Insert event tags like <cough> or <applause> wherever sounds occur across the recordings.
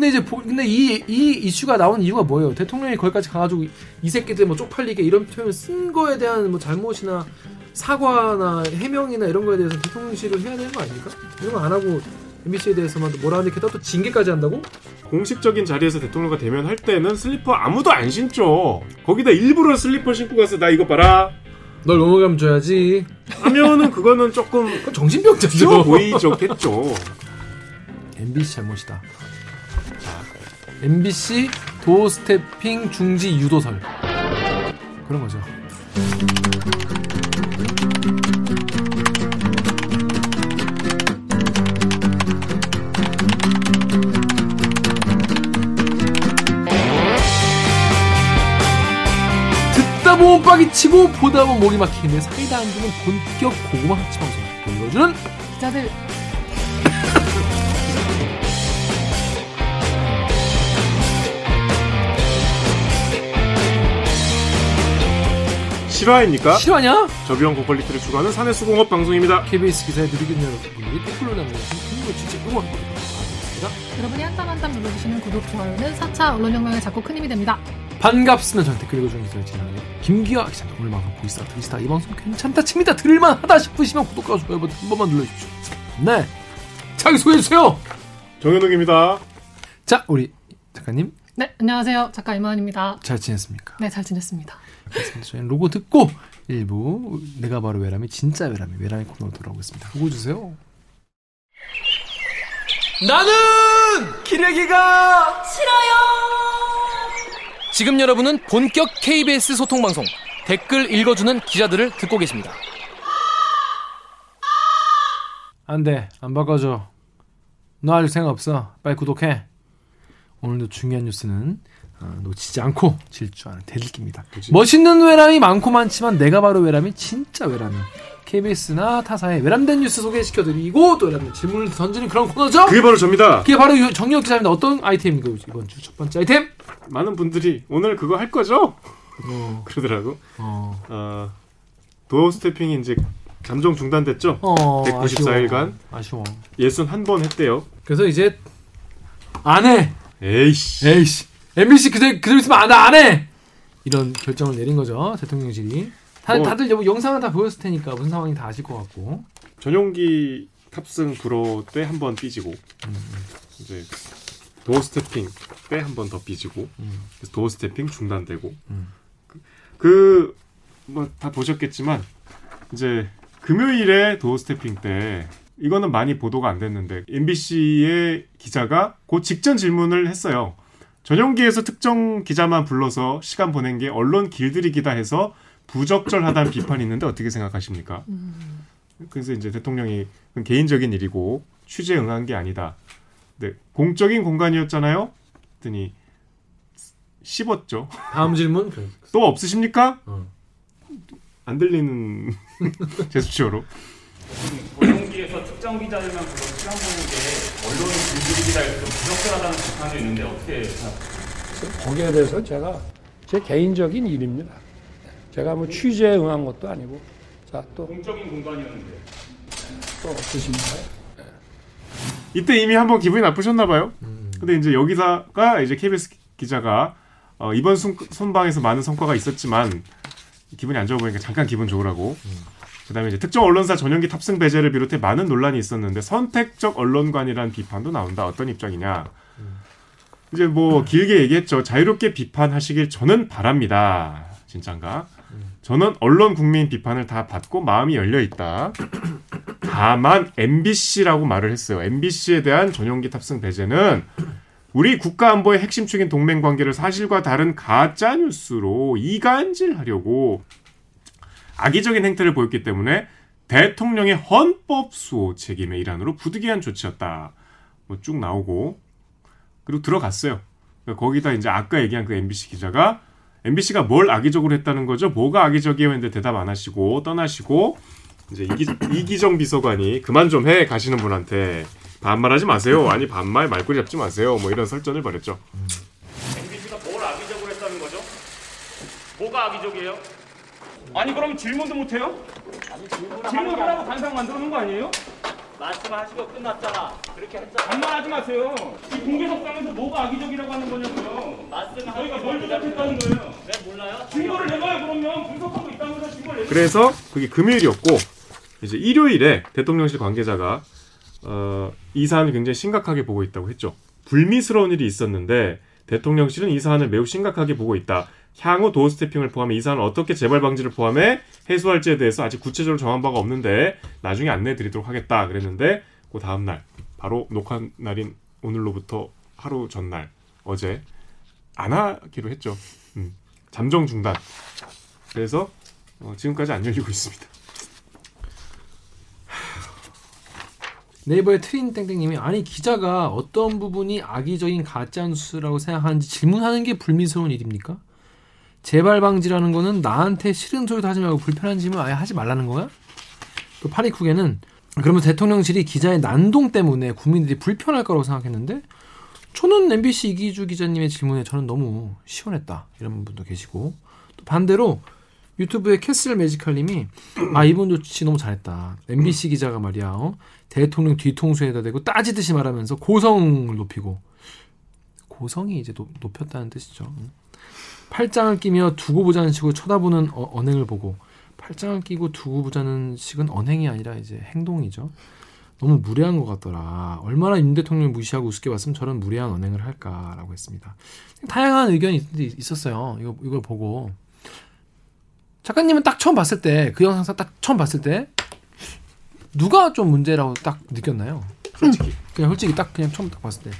근데 이제 보, 근데 이, 이 이슈가 나온 이유가 뭐예요? 대통령이 거기까지 가가지고 이 새끼들 뭐 쪽팔리게 이런 표현을 쓴 거에 대한 뭐 잘못이나 사과나 해명이나 이런 거에 대해서 대통령실을 해야 되는 거 아닙니까? 이런 거 안 하고 MBC에 대해서만 뭐라 하는데 게다가 또 징계까지 한다고? 공식적인 자리에서 대통령과 대면할 때는 슬리퍼 아무도 안 신죠. 거기다 일부러 슬리퍼 신고 가서 나 이거 봐라 널 넘어가면 줘야지. 하면은 그거는 조금 정신병자죠. 쉬워 보이죠겠죠. <laughs> MBC 잘못이다. MBC 도어 스태핑 중지 유도설 그런 거죠. 듣다 보면 빡이 치고 보다 보면 목이 막히는 사이다 안 주는 본격 고구마 합치 방송 보여주는 기자들 실화입니까? 실화냐? 저비용 고 quality를 추구하는 사내수공업 방송입니다. KBS 기사에 누리겠는 여러분들이 댓글로 남겨주신 큰거 진짜 응원합니다. 여러분이 한땀 한땀 눌러주시는 구독, 좋아요는 4차 언론 혁명에 작고 큰 힘이 됩니다. 반갑습니다. 전 댓글 읽어주는 기자들 진행하는 김기화 기자입니다. 오늘 방송 보시다 들으시다 이 방송 괜찮다 칩니다. 들을만하다 싶으시면 구독과 좋아요 버튼 한 번만 눌러주십시오. 네. 자기 소개해주세요. 정현욱입니다. 자, 우리 작가님 네, 안녕하세요. 작가 이만입니다. 잘 지냈습니까? 네, 잘 지냈습니다. 그렇습니다. 저희는 로고 듣고 일부 내가 바로 외람이 진짜 외람이 외람이 코너로 돌아오겠습니다. 로고 주세요. 나는 기레기가 지금 여러분은 본격 KBS 소통 방송 댓글 읽어주는 기자들을 듣고 계십니다. 안 돼. 안 바꿔줘. 너 할 생각 없어. 빨리 구독해. 오늘도 중요한 뉴스는 어, 놓치지 않고 질주하는 대들기입니다. 그치. 멋있는 외람이 많고 많지만 내가 바로 외람이 진짜 외람이. KBS나 타사의 외람된 뉴스 소개시켜드리고 또 외람된 질문을 던지는 그런 코너죠. 그게 바로 접니다. 그게 바로 유- 정혁 기자입니다. 어떤 아이템인가요? 이번 주 첫 번째 아이템. 많은 분들이 오늘 그거 할 거죠? 어, <laughs> 그러더라고. 어, 어, doorstepping이 이제 잠정 중단됐죠? 어, 194 일간? 아쉬워. 예순 한 번 했대요. 그래서 이제 안 해. 에이씨. 에이씨. MBC 그대로, 그대로 있으면 안, 안 해! 이런 결정을 내린 거죠, 대통령실이. 다, 뭐- 다들 여보 영상은 다 보였을 테니까 무슨 상황인지 다 아실 것 같고. 전용기 탑승 불허 때 한 번 삐지고 이제 doorstepping 때 한 번 더 삐지고 음. 그래서 doorstepping 중단되고 음. 그 뭐다 보셨겠지만 이제 금요일에 도어 스태핑 때 이거는 많이 보도가 안 됐는데 MBC의 기자가 그 직전 질문을 했어요. 전용기에서 특정 기자만 불러서 시간 보낸 게 언론 길들이기다 해서 부적절하다는 <coughs> 비판이 있는데 어떻게 생각하십니까? 그래서 이제 대통령이 개인적인 일이고 취재에 응한 게 아니다. 네, 공적인 공간이었잖아요. 했더니 씹었죠. 다음 질문. <laughs> 또 없으십니까? 어. 안 들리는 <laughs> 제스처로. 전용기에서 특정 기자들만 불러 시간 보는 게 언론을 길들이기다 해서 부적절하다는 비판도 있는데 어떻게 생각하세요? 거기에 대해서 제가 제 개인적인 일입니다. 제가 뭐 취재에 응한 것도 아니고 자또또 공적인 공간이었는데 없으십니까? 이때 이미 한번 기분이 나쁘셨나 봐요. 근데 이제 여기다가 이제 KBS 기자가 어, 이번 순, 선방에서 많은 성과가 있었지만 기분이 안 좋아 보니까 잠깐 기분 좋으라고. 그다음에 이제 특정 언론사 전용기 탑승 배제를 비롯해 많은 논란이 있었는데 선택적 언론관이라는 비판도 나온다. 어떤 입장이냐? 이제 뭐 길게 얘기했죠. 자유롭게 비판하시길 저는 바랍니다. 진짠가? 저는 언론 국민 비판을 다 받고 마음이 열려 있다. 다만 MBC라고 말을 했어요. MBC에 대한 전용기 탑승 배제는 우리 국가 안보의 핵심축인 동맹 관계를 사실과 다른 가짜 뉴스로 이간질하려고 악의적인 행태를 보였기 때문에 대통령의 헌법 수호 책임의 일환으로 부득이한 조치였다. 뭐 쭉 나오고 그리고 들어갔어요. 그러니까 거기다 이제 아까 얘기한 그 MBC 기자가 MBC가 뭘 악의적으로 했다는 거죠? 뭐가 악의적이에요? 했는데 대답 안 하시고 떠나시고 이제 이기, 이기정 비서관이 그만 좀 해 가시는 분한테 반말하지 마세요. 아니 반말 말꼬리 잡지 마세요. 뭐 이런 설전을 벌였죠. MBC가 뭘 악의적으로 했다는 거죠? 뭐가 악의적이에요? 아니 그럼 질문도 못해요? 질문을 하고 단상 만들어 놓은 거 아니에요? 말씀하시고 끝났잖아. 그렇게 했잖아. 반말하지 마세요. 이 공개석상에서 뭐가 악의적이라고 하는 거냐고요. 말씀하시고 저희가 뭘 조작했다는 거예요. 왜 몰라요? 증거를 내봐요 그러면 분석하고 있다면서 증거를 내고 그래서 그게 금요일이었고 이제 일요일에 대통령실 관계자가 어, 이 사안을 굉장히 심각하게 보고 있다고 했죠. 불미스러운 일이 있었는데 대통령실은 이 사안을 매우 심각하게 보고 있다. 향후 도어 스태핑을 포함해 이 사안을 어떻게 재발 방지를 포함해 해소할지에 대해서 아직 구체적으로 정한 바가 없는데 나중에 안내 드리도록 하겠다 그랬는데 그 다음 날 바로 녹화 날인 오늘로부터 하루 전날 어제 안 하기로 했죠. 음, 잠정 중단. 그래서 어, 지금까지 안 열리고 있습니다. 네이버의 트린 땡땡님이 아니 기자가 어떤 부분이 악의적인 가짜 뉴스라고 생각하는지 질문하는 게 불미스러운 일입니까? 재발 방지라는 거는 나한테 싫은 소리도 하지 말고 불편한 질문 아예 하지 말라는 거야? 그 파리쿡에는 그러면 대통령실이 기자의 난동 때문에 국민들이 불편할 거라고 생각했는데 저는 MBC 이기주 기자님의 질문에 저는 너무 시원했다 이런 분도 계시고 또 반대로 유튜브의 캐슬 매지컬님이 아 이분 조치 너무 잘했다 MBC 기자가 말이야 어? 대통령 뒤통수에다 대고 따지듯이 말하면서 고성을 높이고 고성이 이제 높, 높였다는 뜻이죠 팔짱을 끼며 두고 보자는 식으로 쳐다보는 어, 언행을 보고 팔짱을 끼고 두고 보자는 식은 언행이 아니라 이제 행동이죠. 너무 무례한 것 같더라. 얼마나 윤 대통령을 무시하고 우습게 봤으면 저런 무례한 언행을 할까라고 했습니다. 다양한 의견이 있었어요. 이거 이걸 보고 작가님은 딱 처음 봤을 때 그 영상 딱 처음 봤을 때 누가 좀 문제라고 딱 느꼈나요? 솔직히 그냥 솔직히 딱 그냥 처음 딱 봤을 때.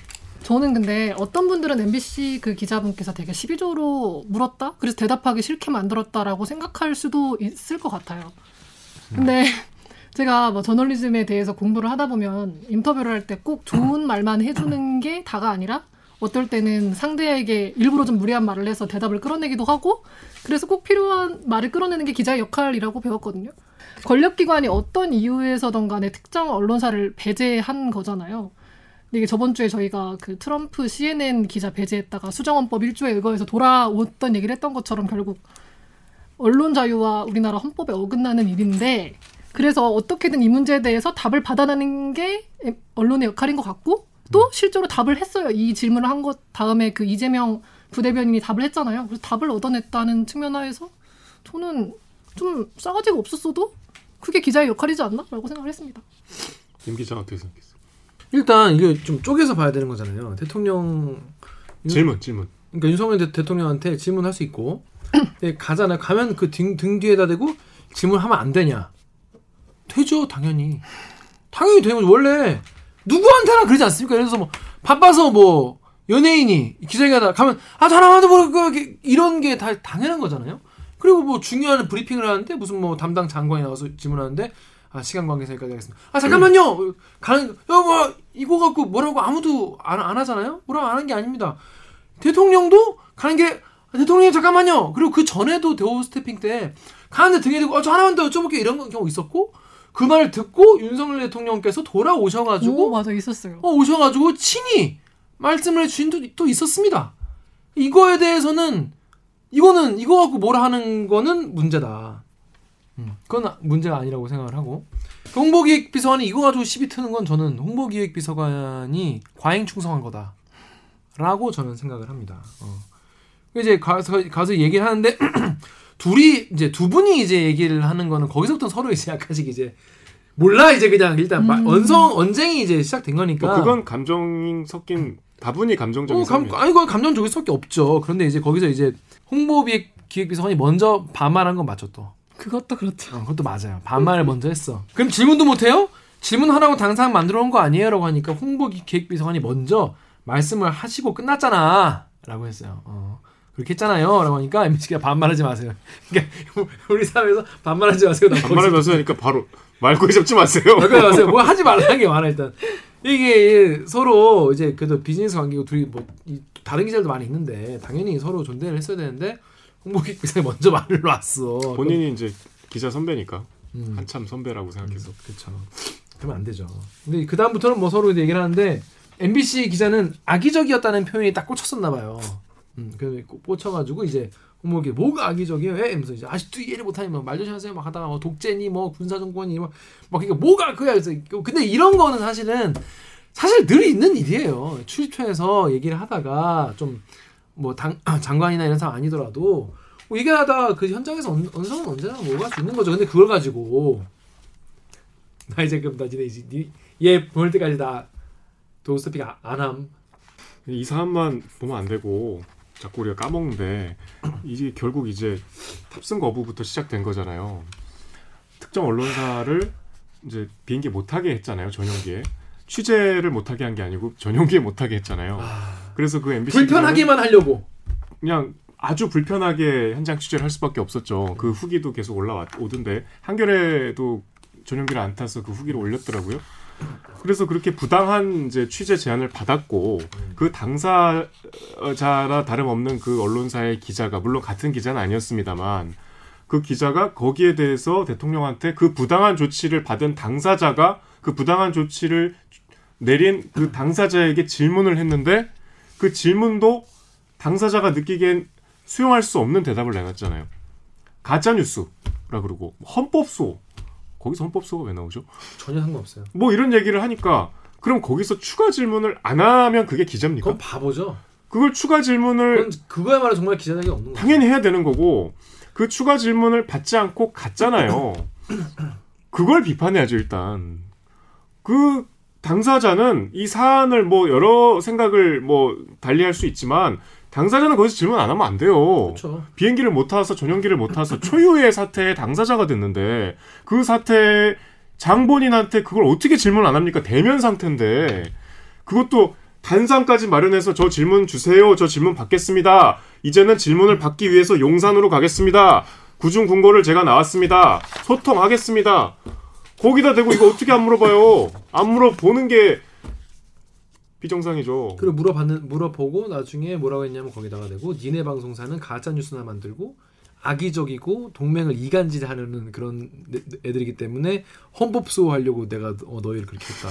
저는 근데 어떤 분들은 MBC 그 기자분께서 되게 시비적으로 물었다? 그래서 대답하기 싫게 만들었다라고 생각할 수도 있을 것 같아요. 근데 <laughs> 제가 뭐 저널리즘에 대해서 공부를 하다 보면 인터뷰를 할 때 꼭 좋은 말만 해주는 게 다가 아니라 어떨 때는 상대에게 일부러 좀 무리한 말을 해서 대답을 끌어내기도 하고 그래서 꼭 필요한 말을 끌어내는 게 기자의 역할이라고 배웠거든요. 권력기관이 어떤 이유에서든 간에 특정 언론사를 배제한 거잖아요. 근데 이게 저번 주에 저희가 그 트럼프 CNN 기자 배제했다가 수정헌법 1조에 의거해서 돌아왔던 얘기를 했던 것처럼 결국 언론 자유와 우리나라 헌법에 어긋나는 일인데 그래서 어떻게든 이 문제에 대해서 답을 받아내는 게 언론의 역할인 것 같고 또 실제로 답을 했어요. 이 질문을 한 것 다음에 그 이재명 부대변인이 답을 했잖아요. 그래서 답을 얻어냈다는 측면하에서 저는 좀 싸가지가 없었어도 그게 기자의 역할이지 않나?라고 생각을 했습니다. 임 기자 어떻게 생각했어요? 일단 이게 좀 쪼개서 봐야 되는 거잖아요. 대통령 질문 질문. 그러니까 윤석열 대, 대통령한테 질문할 수 있고 근데 가잖아요. 가면 그 등 등 뒤에다 대고 질문하면 안 되냐? 되죠, 당연히. 당연히 되는 거죠. 원래 누구한테나 그러지 않습니까? 예를 들어서 뭐 바빠서 뭐 연예인이 기자회견 가면 아 전화와도 모르고 이런 게 다 당연한 거잖아요. 그리고 뭐 중요한 브리핑을 하는데 무슨 뭐 담당 장관이 나와서 질문하는데 아 시간 관계상 여기까지 하겠습니다. 아 잠깐만요. 가는 여뭐 이거 갖고 뭐라고 아무도 안, 안 하잖아요. 뭐라고 안 하는 게 아닙니다. 대통령도 가는 게 아, 대통령님 잠깐만요. 그리고 그 전에도 대호 스태핑 때 가는데 등에 대고 어, 저 하나만 더 여쭤볼게 이런 경우 있었고 그 말을 듣고 윤석열 대통령께서 돌아오셔가지고 오, 맞아 있었어요. 어, 오셔가지고 친히 말씀을 해주신 또, 또 있었습니다. 이거에 대해서는 이거는 이거 갖고 뭐라 하는 거는 문제다. 음, 그건 문제가 아니라고 생각을 하고 홍보기획비서관이 이거 가지고 시비 트는 건 저는 홍보기획비서관이 과잉 충성한 거다라고 저는 생각을 합니다. 어. 이제 가서 가서 얘기를 하는데 <clears throat> 둘이 이제 두 분이 이제 얘기를 하는 거는 거기서부터 서로 이제 약간씩 이제 몰라 이제 그냥 일단 음. 언성 언쟁이 이제 시작된 거니까 뭐 그건 감정 섞인 다분히 감정적인 어, 감, 아니 그건 감정적일 수밖에 없죠. 그런데 이제 거기서 이제 홍보비획 기획비서관이 먼저 반말한 건 맞죠 또. 그것도 그렇죠. 어, 그것도 맞아요. 반말을 먼저 했어. 그럼 질문도 못 해요? 질문 하라고 당상 만들어 놓은 거 아니에요 라고 하니까 홍보 기획비서관이 먼저 말씀을 하시고 끝났잖아 라고 했어요. 어. 그렇게 했잖아요. 라고 하니까 MBC가 반말하지 마세요. 그러니까 <laughs> 우리 사회에서 반말하지 마세요. 반말하지 마세요. 하니까 바로 말꼬리 잡지 마세요. 말꼬리 마세요. 뭐 하지 말라는 게 많아 일단. 이게 서로 이제 그래도 비즈니스 관계고 둘이 뭐 다른 기자들도 많이 있는데 당연히 서로 존대를 했어야 되는데 홍보기 기자이 먼저 말을 놨어. 본인이 이제 기자 선배니까 음. 한참 선배라고 생각해서. 음, 그렇죠. 그러면 안 되죠. 근데 그 다음부터는 뭐 서로 이제 얘기를 하는데 MBC 기자는 악의적이었다는 표현이 딱 꽂혔었나 봐요. 음, 그 꽂혀가지고 이제 뭐 이게 뭐가 악의적이에요? 왜? 이러면서 이제 아직도 이해를 못하니 말 조심하세요 막 하다가 뭐 독재니 뭐 군사정권이 막, 막 그러니까 뭐가 그야 그래서 근데 이런 거는 사실은 사실 늘 있는 일이에요. 출입처에서 얘기를 하다가 좀 뭐 장관이나 이런 사람 아니더라도 뭐 얘기하다 그 현장에서 어느, 정도 언제나 뭐가 수 있는 거죠. 근데 그걸 가지고 <laughs> 나 이제 그럼 나 니네 이제 얘 보낼 때까지 나 도스피크 안함. 이 사안만 보면 안 되고 자꾸 우리가 까먹는데 이게 결국 이제 탑승 거부부터 시작된 거잖아요. 특정 언론사를 이제 비행기 못하게 했잖아요. 전용기에 취재를 못하게 한 게 아니고 전용기에 못하게 했잖아요. 아... 그래서 그 MBC 불편하게만 하려고 그냥 아주 불편하게 현장 취재를 할 수밖에 없었죠. 그 후기도 계속 올라오던데 한겨레도 전용기를 안 타서 그 후기를 올렸더라고요. 그래서 그렇게 부당한 이제 취재 제안을 받았고 그 당사자라 다름없는 그 언론사의 기자가 물론 같은 기자는 아니었습니다만 그 기자가 거기에 대해서 대통령한테 그 부당한 조치를 받은 당사자가 그 부당한 조치를 내린 그 당사자에게 질문을 했는데 그 질문도 당사자가 느끼기엔 수용할 수 없는 대답을 내놨잖아요. 가짜 뉴스라 그러고 헌법소 거기서 헌법소가 왜 나오죠? 전혀 상관없어요. 뭐 이런 얘기를 하니까 그럼 거기서 추가 질문을 안 하면 그게 기자입니까? 그건 바보죠. 그걸 추가 질문을 그거야말로 정말 기자적이 없는 거죠. 당연히 해야 되는 거고 그 추가 질문을 받지 않고 갔잖아요. <clears throat> 그걸 비판해야죠 일단. 그 당사자는 이 사안을 뭐 여러 생각을 뭐 달리할 수 있지만 당사자는 거기서 질문 안 하면 안 돼요. 그렇죠. 비행기를 못 타서 전용기를 못 타서 초유의 사태의 당사자가 됐는데 그 사태 장본인한테 그걸 어떻게 질문 안 합니까? 대면 상태인데 그것도 단상까지 마련해서 저 질문 주세요. 저 질문 받겠습니다. 이제는 질문을 받기 위해서 용산으로 가겠습니다. 구중 군고를 제가 나왔습니다. 소통하겠습니다. 거기다 대고 이거 어떻게 안 물어봐요? 안 물어보는 게 비정상이죠. 그리고 물어봤는 물어보고 나중에 뭐라고 했냐면 거기다가 대고 니네 방송사는 가짜 뉴스나 만들고 악의적이고 동맹을 이간질하려는 그런 애들이기 때문에 헌법 수호하려고 내가 어, 너희를 그렇게 했다.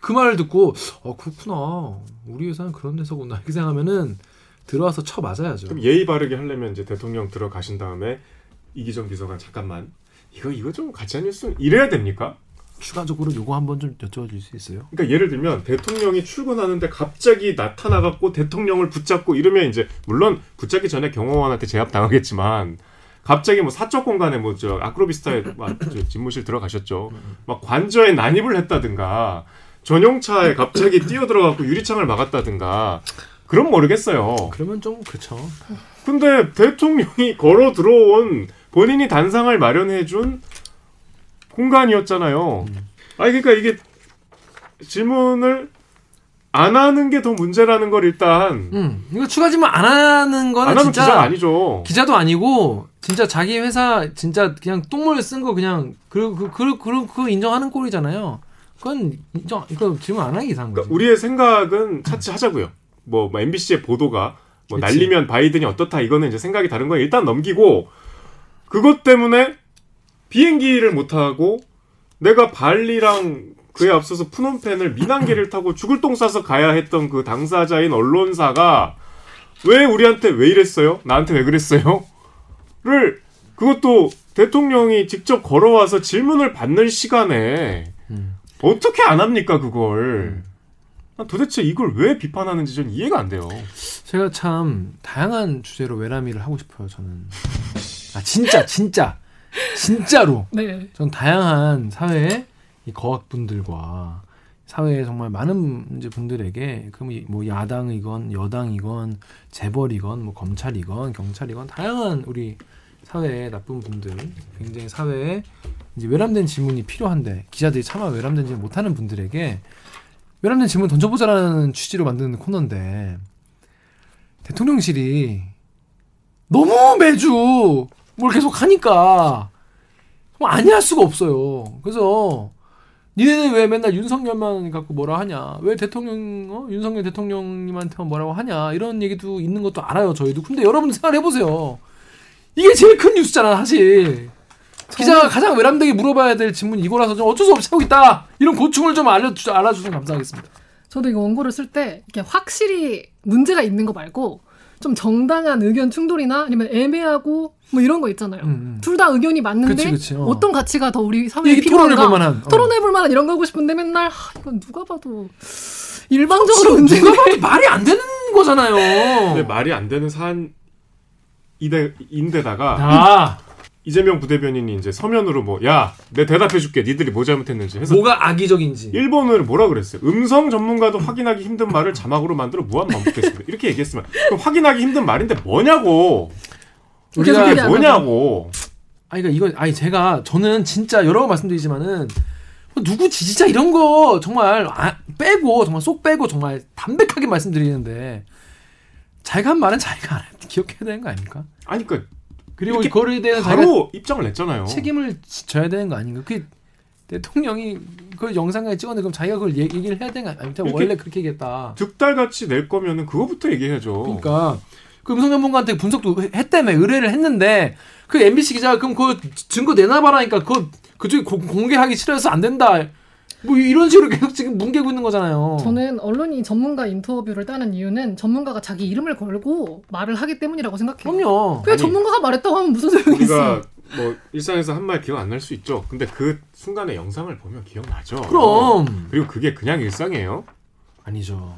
그 말을 듣고 어 그렇구나 우리 회사는 그런 데서구나 이렇게 생각하면은 들어와서 쳐 맞아야죠. 그럼 예의 바르게 하려면 이제 대통령 들어가신 다음에 이기정 비서관 잠깐만 이거 이거 좀 가짜 뉴스 이래야 됩니까? 추가적으로 요거 한번 좀 여쭤볼 수 있어요? 그러니까 예를 들면 대통령이 출근하는데 갑자기 나타나갖고 대통령을 붙잡고 이러면 이제 물론 붙잡기 전에 경호원한테 제압 당하겠지만 갑자기 뭐 사적 공간에 뭐 저 아크로비스타에 집무실 들어가셨죠. 막 관저에 난입을 했다든가 전용차에 갑자기 뛰어들어갖고 유리창을 막았다든가 그럼 모르겠어요. 그러면 좀 그렇죠. 근데 대통령이 걸어 들어온 본인이 단상을 마련해준 공간이었잖아요. 음. 아니 그러니까 이게 질문을 안 하는 게 더 문제라는 걸 일단. 음, 이거 추가 질문 안 하는 거는 안 진짜 기자 아니죠. 기자도 아니고 진짜 자기 회사 진짜 그냥 똥물 쓴 거 그냥 그그 그 그 그 인정하는 꼴이잖아요. 그건 인정 이거 질문 안게 이상한 거지. 그러니까 우리의 생각은 차치하자고요. 뭐, 뭐 MBC의 보도가 뭐 그치. 날리면 바이든이 어떻다 이거는 이제 생각이 다른 거예요. 일단 넘기고 그것 때문에 비행기를 못 타고 내가 발리랑 그에 앞서서 푸놈펜을 민항기를 타고 죽을 똥 싸서 가야 했던 그 당사자인 언론사가 왜 우리한테 왜 이랬어요? 나한테 왜 그랬어요? 를 그것도 대통령이 직접 걸어와서 질문을 받는 시간에 음. 어떻게 안 합니까 그걸? 음. 도대체 이걸 왜 비판하는지 전 이해가 안 돼요. 제가 참 다양한 주제로 외람위를 하고 싶어요. 저는 아 진짜 진짜 진짜로. <laughs> 네. 전 다양한 사회의 이 거학분들과 사회에 정말 많은 이제 분들에게 그뭐 야당이건 여당이건 재벌이건 뭐 검찰이건 경찰이건 다양한 우리 사회의 나쁜 분들 굉장히 사회에 이제 외람된 질문이 필요한데 기자들이 차마 외람된 질문 못하는 분들에게 외람된 질문 던져보자라는 취지로 만든 코너인데 대통령실이 너무 매주 뭘 계속 하니까 아니할 수가 없어요. 그래서 니네는 왜 맨날 윤석열만 갖고 뭐라 하냐? 왜 대통령 어? 윤석열 대통령님한테만 뭐라고 하냐? 이런 얘기도 있는 것도 알아요. 저희도. 근데 여러분 생각해 보세요. 이게 제일 큰 뉴스잖아, 사실. 기자가 가장 외람되게 물어봐야 될 질문이 이거라서 좀 어쩔 수 없이 하고 있다. 이런 고충을 좀 알려주, 알아주시면 감사하겠습니다. 저도 이거 원고를 쓸 때 이렇게 확실히 문제가 있는 거 말고 좀 정당한 의견 충돌이나 아니면 애매하고 뭐 이런 거 있잖아요. 음, 음. 둘다 의견이 맞는데 그치, 그치, 어. 어떤 가치가 더 우리 사회에 이게 토론해볼 필요한가? 만한, 어. 토론해볼 만한 이런 거 하고 싶은데 맨날 하, 이건 누가 봐도 일방적으로 문제가 누가 봐도 말이 안 되는 거잖아요. 근데 말이 안 되는 사안인데 인데다가 아, 이재명 부대변인이 이제 서면으로 뭐 야 내 대답해줄게 니들이 뭐 잘못했는지 해서 뭐가 악의적인지. 일본을 뭐라 그랬어요? 음성 전문가도 확인하기 힘든 말을 자막으로 만들어 무한 반복했습니다. 이렇게 얘기했으면 확인하기 힘든 말인데 뭐냐고. 우리가 그게 뭐냐고. 아니 그러니까 이건 아니 제가 저는 진짜 여러 번 말씀드리지만은 누구 지지자 이런 거 정말 아, 빼고 정말 쏙 빼고 정말 담백하게 말씀드리는데 자기가 한 말은 자기가 안 기억해야 되는 거 아닙니까? 아니 그러니까 그리고 대해서 자기가 바로 입장을 냈잖아요. 책임을 져야 되는 거 아닌가? 그 대통령이 그걸 영상까지 찍었는데 그럼 자기가 그걸 얘기- 얘기 를 해야 되는 거 아닙니까? 원래 그렇게 얘기했다. 득달같이 낼 거면은 그거부터 얘기해야죠. 그러니까 그 음성 전 문가한테 분석도 했다며 의뢰를 했는데 그 MBC 기자가 그럼 그 증거 내놔봐라니까 그 그쪽이 고- 공개하기 싫어서 안 된다. 뭐 이런 식으로 계속 지금 뭉개고 있는 거잖아요. 저는 언론이 전문가 인터뷰를 따는 이유는 전문가가 자기 이름을 걸고 말을 하기 때문이라고 생각해요. 그럼요. 그냥 아니, 전문가가 말했다고 하면 무슨 소용이 있어? 우리가 뭐 일상에서 한 말 기억 안 날 수 있죠. 근데 그 순간의 영상을 보면 기억나죠. 그럼 그리고 그게 그냥 일상이에요. 아니죠.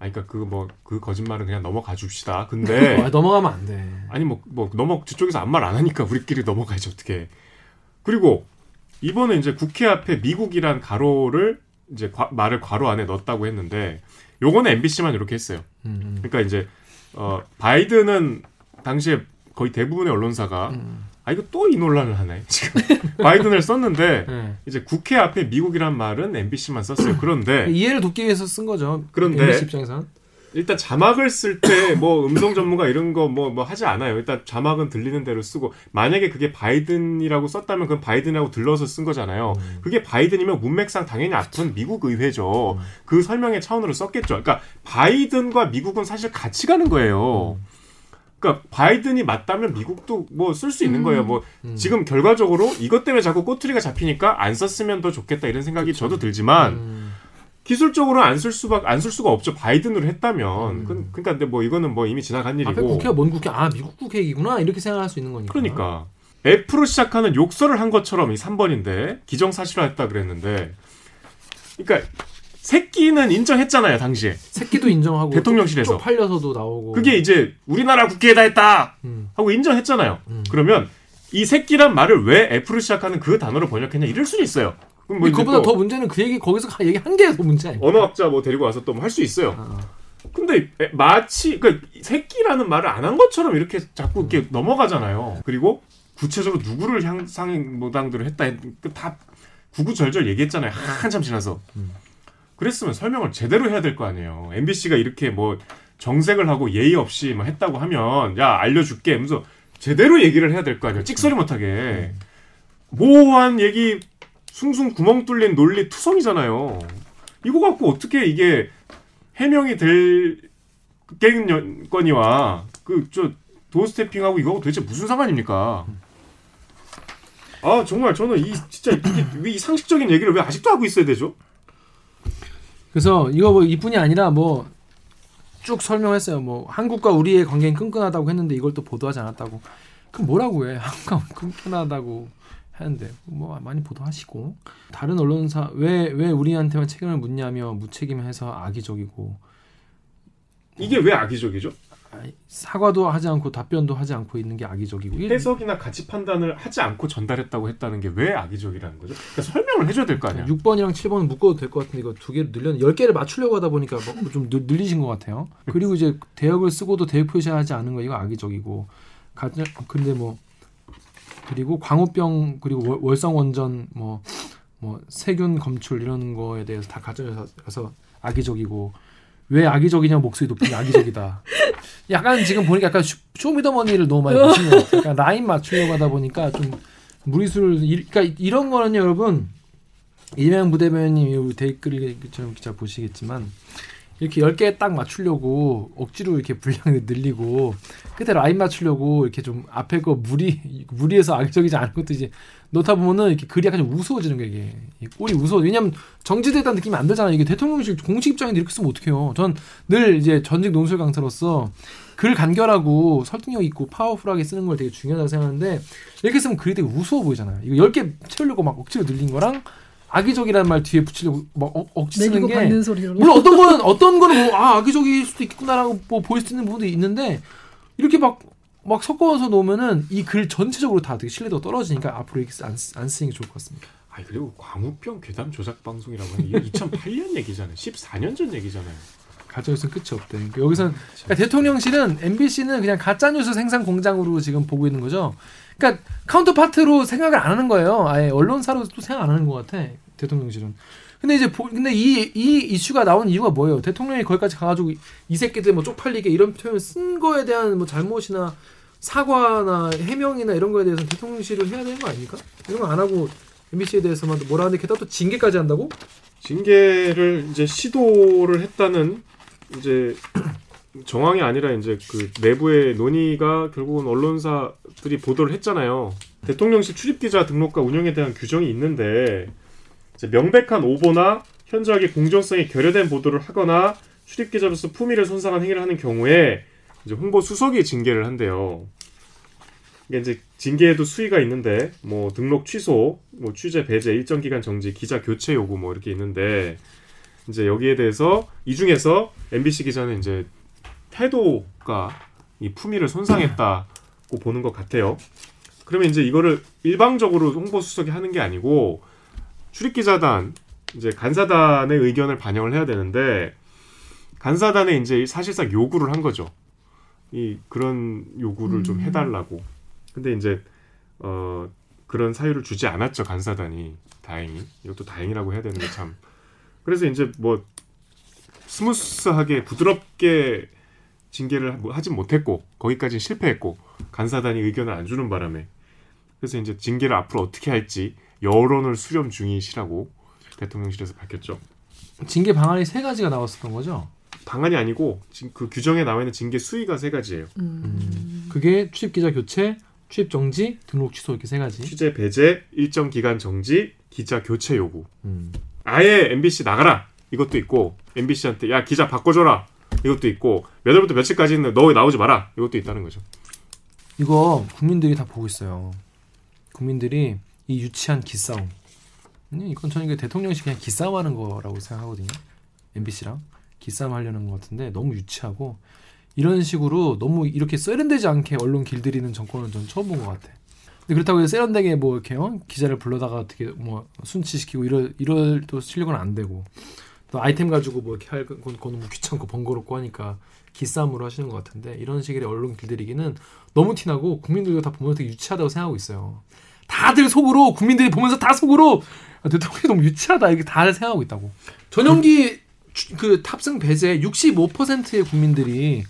아니 그러니까 그 뭐 그 거짓말은 그냥 넘어가 줍시다. 근데 <laughs> 아, 넘어가면 안 돼. 아니 뭐뭐 넘어 저쪽에서 아무 말 안 하니까 우리끼리 넘어가야지 어떻게. 그리고 이번에 이제 국회 앞에 미국이란 가로를 이제 과- 말을 괄호 안에 넣었다고 했는데 요거는 MBC만 이렇게 했어요. 음, 그러니까 이제 어 바이든은 당시에 거의 대부분의 언론사가 음. 아 이거 또 이 논란을 하네 지금 <laughs> 바이든을 썼는데 네. 이제 국회 앞에 미국이란 말은 MBC만 썼어요. 그런데 이해를 돕기 위해서 쓴 거죠. 그런데 MBC 입장에서는. 일단 자막을 쓸 때 뭐 음성 전문가 이런 거뭐뭐 하지 않아요. 일단 자막은 들리는 대로 쓰고 만약에 그게 바이든이라고 썼다면 그건 바이든이라고 들러서 쓴 거잖아요. 그게 바이든이면 문맥상 당연히 앞은 미국 의회죠. 그 설명의 차원으로 썼겠죠. 그러니까 바이든과 미국은 사실 같이 가는 거예요. 그러니까 바이든이 맞다면 미국도 뭐 쓸 수 있는 거예요. 뭐 음. 지금 결과적으로 이것 때문에 자꾸 꼬투리가 잡히니까 안 썼으면 더 좋겠다 이런 생각이 저도 들지만 음. 기술적으로 안 쓸 수밖 안쓸 수가 없죠. 바이든으로 했다면. 그, 그러니까 근데 뭐 이거는 뭐 이미 지나간 앞에 일이고. 국회가 뭔 국회? 아 미국 국회 얘기구나 이렇게 생각할 수 있는 거니까. 그러니까 F로 시작하는 욕설을 한 것처럼 이 3번인데 기정사실화했다 그랬는데. 그러니까 새끼는 인정했잖아요 당시에. 새끼도 인정하고 대통령실에서. 쪽 팔려서도 나오고. 그게 이제 우리나라 국회에다 했다 음. 하고 인정했잖아요. 음. 그러면 이 새끼란 말을 왜 F로 시작하는 그 단어로 번역했냐 이럴 수는 있어요. 그럼 뭐 그보다 또더 문제는 그 얘기 거기서 얘기 한 게 더 문제 아니야? 언어학자 뭐 데리고 와서 또뭐할수 있어요. 아. 근데 에- 마치 그 새끼라는 말을 안 한 것처럼 이렇게 자꾸 이렇게 넘어가잖아요. 그리고 구체적으로 누구를 향상 모당들을 했다 했- 그다 구구절절 얘기했잖아요. 한참 지나서. 그랬으면 설명을 제대로 해야 될 거 아니에요. MBC가 이렇게 뭐 정색을 하고 예의 없이 뭐 했다고 하면 야 알려줄게 하면서 제대로 얘기를 해야 될 거 아니에요. 찍소리 못하게. 모호한 얘기 숭숭 구멍 뚫린 논리 투성이잖아요. 이거 갖고 어떻게 이게 해명이 될 갱건이와 그 저 도스태핑하고 이거하고 도대체 무슨 상관입니까? 아 정말 저는 이 진짜 왜이 상식적인 얘기를 왜 아직도 하고 있어야 되죠? 그래서 이거 뭐 이뿐이 아니라 뭐 쭉 설명했어요. 뭐 한국과 우리의 관계는 끈끈하다고 했는데 이걸 또 보도하지 않았다고. 그럼 뭐라고 해? <laughs> 한국과 끈끈하다고 하는데 뭐 많이 보도하시고 다른 언론사 왜 왜 우리한테만 책임을 묻냐며 무책임해서 악의적이고 이게 왜 악의적이죠? 사과도 하지 않고 답변도 하지 않고 있는 게 악의적이고 해석이나 가치 판단을 하지 않고 전달했다고 했다는 게 왜 악의적이라는 거죠? 그러니까 설명을 해줘야 될 거 아니야. 6번이랑 7번은 묶어도 될 것 같은데 이거 두 개를 늘려 10개를 맞추려고 하다 보니까 뭐 좀 늘- 늘리신 것 같아요. 그리고 이제 대역을 쓰고도 대역 표시하지 않은 거 이거 악의적이고 가- 근데 뭐 그리고 광우병 그리고 월- 월성 원전 뭐 뭐 세균 검출 이런 거에 대해서 다 가져서 악의적이고 왜 악의적이냐 목소리 높은 게 악의적이다. <laughs> 약간 지금 보니까 약간 쇼- 쇼미더머니를 너무 많이 보시는 것 같아요. 그러니까 라인 맞추려고 하다 보니까 좀 무리수를 이- 그러니까 이런 거는요 여러분 이재명 부대변인님 댓글처럼 기자 보시겠지만 이렇게 10개 딱 맞추려고 억지로 이렇게 분량을 <laughs> 늘리고 끝에 라인 맞추려고 이렇게 좀 앞에 거 무리 무리해서 악적이지 않은 것도 이제 넣다 보면은 이렇게 글이 약간 좀 우스워지는 거예요 이게 이 꼴이 우스워 왜냐면 정지됐다는 느낌이 안 들잖아요. 이게 대통령실 공식 입장인데 이렇게 쓰면 어떡해요? 전 늘 이제 전직 논술 강사로서 글 간결하고 설득력 있고 파워풀하게 쓰는 걸 되게 중요하다고 생각하는데 이렇게 쓰면 글이 되게 우스워 보이잖아요. 이거 10개 채우려고 막 억지로 늘린 거랑 악의적이라는 말 뒤에 붙이려고 막 억, 억지 쓰는 게. 물론 어떤 거는 어떤 거는 뭐, 아 악의적일 수도 있구나라고 뭐 보일 수 있는 부분도 있는데 이렇게 막 막 섞어서 놓으면은 이 글 전체적으로 다 되게 신뢰도가 떨어지니까 앞으로 이렇게 안, 쓰- 안 쓰는 게 좋을 것 같습니다. 아 그리고 광우병 괴담 조작 방송이라고 하는 게 2008년 얘기잖아요. 14년 전 얘기잖아요. 가짜 뉴스는 끝이 없대. 그러니까 여기서는 그러니까 대통령실은 MBC는 그냥 가짜 뉴스 생산 공장으로 지금 보고 있는 거죠. 그러니까 카운터파트로 생각을 안 하는 거예요. 아예 언론사로 또 생각 안 하는 것 같아. 대통령실은. 근데 이제 보, 근데 이 이 이슈가 나온 이유가 뭐예요? 대통령이 거기까지 가가지고 이- 이 새끼들 뭐 쪽팔리게 이런 표현 쓴 거에 대한 뭐 잘못이나 사과나 해명이나 이런 거에 대해서 대통령실을 해야 되는 거 아닙니까? 이런 거 안 하고 MBC에 대해서만 뭐라 하는데 게다가 또 징계까지 한다고? 징계를 이제 시도를 했다는 이제 정황이 아니라 이제 그 내부의 논의가 결국은 언론사들이 보도를 했잖아요. 대통령실 출입기자 등록과 운영에 대한 규정이 있는데 이제 명백한 오보나 현저하게 공정성이 결여된 보도를 하거나 출입기자로서 품위를 손상한 행위를 하는 경우에 이제 홍보 수석이 징계를 한대요. 이게 이제 징계에도 수위가 있는데 뭐 등록 취소, 뭐 취재 배제, 일정 기간 정지, 기자 교체 요구 뭐 이렇게 있는데 이제 여기에 대해서 이 중에서 MBC 기자는 이제 태도가 이 품위를 손상했다고 <clears throat> 보는 것 같아요. 그러면 이제 이거를 일방적으로 홍보 수석이 하는 게 아니고 출입기자단 이제 간사단의 의견을 반영을 해야 되는데 간사단에 이제 사실상 요구를 한 거죠. 이 그런 요구를 좀 해달라고. 근데 이제 어 그런 사유를 주지 않았죠 간사단이 다행히 이것도 다행이라고 해야 되는 게 참. 그래서 이제 뭐 스무스하게 부드럽게 징계를 하- 하진 못했고 거기까지 실패했고 간사단이 의견을 안 주는 바람에 그래서 이제 징계를 앞으로 어떻게 할지 여론을 수렴 중이시라고 대통령실에서 밝혔죠. 징계 방안이 세 가지가 나왔었던 거죠. 방안이 아니고 그 규정에 나와 있는 징계 수위가 세 가지예요. 그게 출입 기자 교체, 출입 정지, 등록 취소 이렇게 세 가지. 취재 배제, 일정 기간 정지, 기자 교체 요구. 음. 아예 MBC 나가라 이것도 있고 MBC한테 야 기자 바꿔줘라 이것도 있고 몇 월부터 며칠까지는 너 나오지 마라 이것도 있다는 거죠. 이거 국민들이 다 보고 있어요. 국민들이 이 유치한 기싸움. 음, 이건 저는 이게 대통령실 그냥 기싸움하는 거라고 생각하거든요. MBC랑 기싸움 하려는 것 같은데 너무 유치하고 이런 식으로 너무 이렇게 세련되지 않게 언론 길들이는 정권은 전 처음 본 것 같아. 근데 그렇다고 해서 세련되게 뭐 이렇게 어? 기자를 불러다가 어떻게 뭐 순치시키고 이럴 이럴 또 실력은 안 되고 또 아이템 가지고 뭐 이렇게 할건 그건 너무 귀찮고 번거롭고 하니까 기싸움으로 하시는 것 같은데 이런 식의 언론 길들이기는 너무 티나고 국민들도 다 보면서 되게 유치하다고 생각하고 있어요. 다들 속으로 국민들이 보면서 다 속으로 아, 대통령이 너무 유치하다 이렇게 다들 생각하고 있다고. 전용기 주- 그 탑승 배제 65%의 국민들이